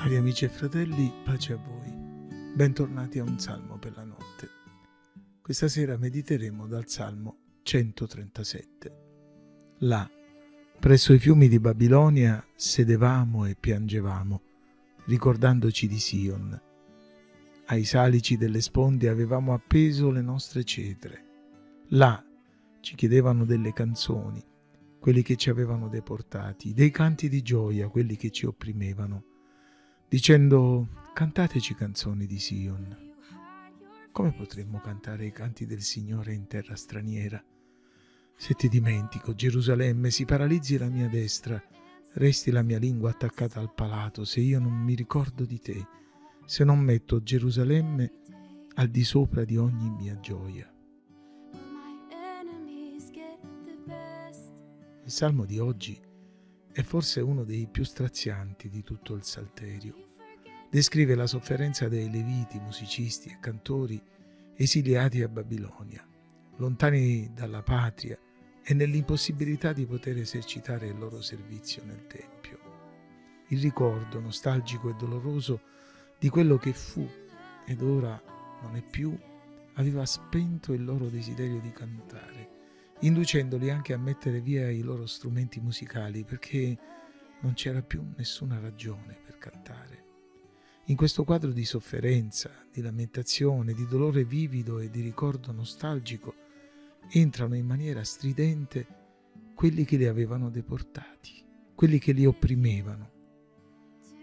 Cari amici e fratelli, pace a voi. Bentornati a un salmo per la notte. Questa sera mediteremo dal salmo 137. Là, presso i fiumi di Babilonia, sedevamo e piangevamo, ricordandoci di Sion. Ai salici delle sponde avevamo appeso le nostre cetre. Là ci chiedevano delle canzoni, quelli che ci avevano deportati, dei canti di gioia, quelli che ci opprimevano dicendo cantateci canzoni di Sion. Come potremmo cantare i canti del Signore in terra straniera? Se ti dimentico, Gerusalemme, si paralizzi la mia destra, resti la mia lingua attaccata al palato, se io non mi ricordo di te, se non metto Gerusalemme al di sopra di ogni mia gioia. Il salmo di oggi è forse uno dei più strazianti di tutto il Salterio. Descrive la sofferenza dei leviti, musicisti e cantori esiliati a Babilonia, lontani dalla patria e nell'impossibilità di poter esercitare il loro servizio nel Tempio. Il ricordo nostalgico e doloroso di quello che fu ed ora non è più aveva spento il loro desiderio di cantare inducendoli anche a mettere via i loro strumenti musicali perché non c'era più nessuna ragione per cantare. In questo quadro di sofferenza, di lamentazione, di dolore vivido e di ricordo nostalgico, entrano in maniera stridente quelli che li avevano deportati, quelli che li opprimevano,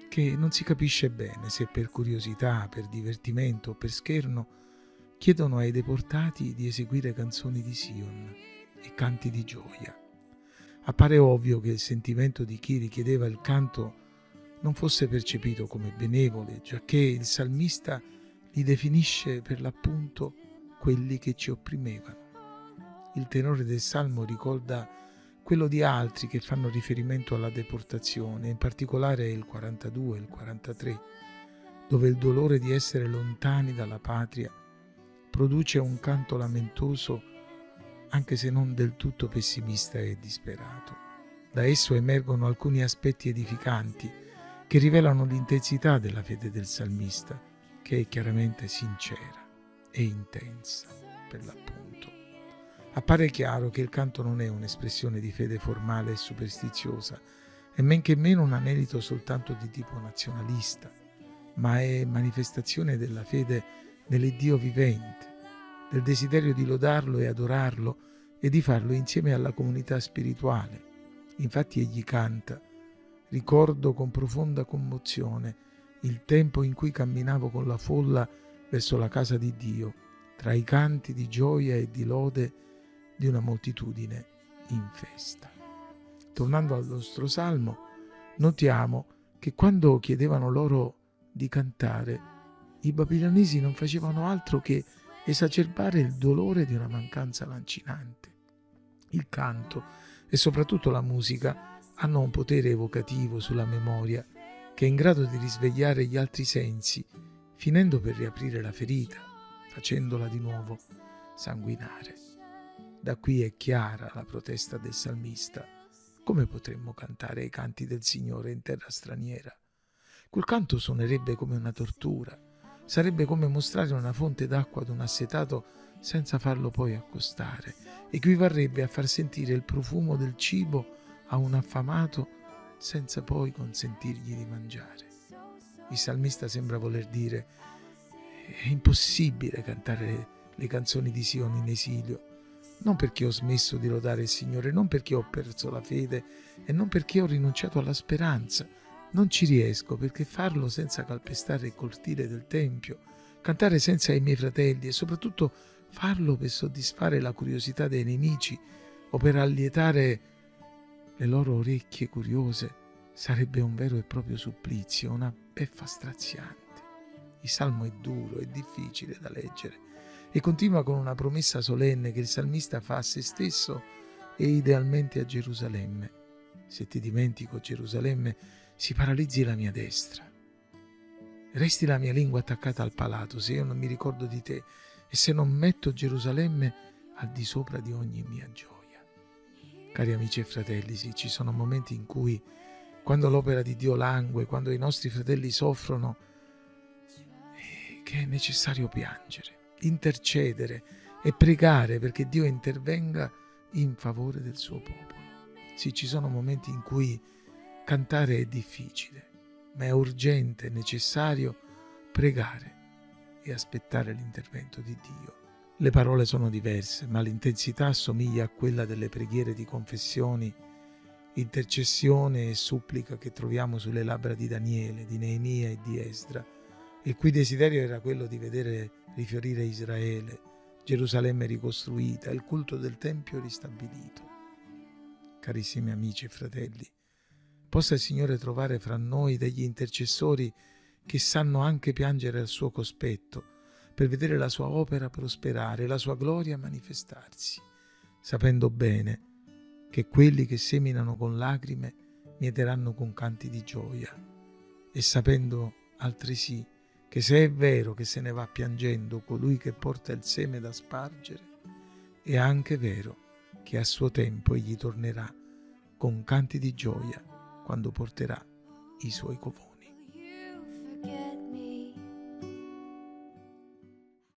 che non si capisce bene se per curiosità, per divertimento o per scherno chiedono ai deportati di eseguire canzoni di Sion e canti di gioia. Appare ovvio che il sentimento di chi richiedeva il canto non fosse percepito come benevole, giacché il salmista li definisce per l'appunto quelli che ci opprimevano. Il tenore del salmo ricorda quello di altri che fanno riferimento alla deportazione, in particolare il 42 e il 43, dove il dolore di essere lontani dalla patria produce un canto lamentoso anche se non del tutto pessimista e disperato. Da esso emergono alcuni aspetti edificanti che rivelano l'intensità della fede del salmista, che è chiaramente sincera e intensa per l'appunto. Appare chiaro che il canto non è un'espressione di fede formale e superstiziosa, e men che meno un anelito soltanto di tipo nazionalista, ma è manifestazione della fede nell'Iddio vivente, del desiderio di lodarlo e adorarlo e di farlo insieme alla comunità spirituale. Infatti egli canta, ricordo con profonda commozione il tempo in cui camminavo con la folla verso la casa di Dio, tra i canti di gioia e di lode di una moltitudine in festa. Tornando al nostro salmo, notiamo che quando chiedevano loro di cantare, i babilonesi non facevano altro che esacerbare il dolore di una mancanza lancinante. Il canto e soprattutto la musica hanno un potere evocativo sulla memoria che è in grado di risvegliare gli altri sensi, finendo per riaprire la ferita, facendola di nuovo sanguinare. Da qui è chiara la protesta del salmista. Come potremmo cantare i canti del Signore in terra straniera? Quel canto suonerebbe come una tortura, Sarebbe come mostrare una fonte d'acqua ad un assetato senza farlo poi accostare. Equivarrebbe a far sentire il profumo del cibo a un affamato senza poi consentirgli di mangiare. Il salmista sembra voler dire è impossibile cantare le canzoni di Sion in esilio, non perché ho smesso di lodare il Signore, non perché ho perso la fede e non perché ho rinunciato alla speranza, non ci riesco perché farlo senza calpestare il cortile del Tempio, cantare senza i miei fratelli e soprattutto farlo per soddisfare la curiosità dei nemici o per allietare le loro orecchie curiose sarebbe un vero e proprio supplizio, una beffa straziante. Il salmo è duro e difficile da leggere e continua con una promessa solenne che il salmista fa a se stesso e idealmente a Gerusalemme. Se ti dimentico, Gerusalemme, si paralizzi la mia destra. Resti la mia lingua attaccata al palato se io non mi ricordo di te e se non metto Gerusalemme al di sopra di ogni mia gioia. Cari amici e fratelli, sì, ci sono momenti in cui quando l'opera di Dio langue, quando i nostri fratelli soffrono, eh, che è necessario piangere, intercedere e pregare perché Dio intervenga in favore del suo popolo. Sì, ci sono momenti in cui cantare è difficile, ma è urgente, necessario pregare e aspettare l'intervento di Dio. Le parole sono diverse, ma l'intensità assomiglia a quella delle preghiere di confessioni intercessione e supplica che troviamo sulle labbra di Daniele, di Neemia e di Esdra, il cui desiderio era quello di vedere rifiorire Israele, Gerusalemme ricostruita, il culto del Tempio ristabilito. Carissimi amici e fratelli, possa il Signore trovare fra noi degli intercessori che sanno anche piangere al suo cospetto per vedere la sua opera prosperare, la sua gloria manifestarsi, sapendo bene che quelli che seminano con lacrime mieteranno con canti di gioia, e sapendo altresì che se è vero che se ne va piangendo colui che porta il seme da spargere, è anche vero che a suo tempo egli tornerà con canti di gioia quando porterà i suoi covoni.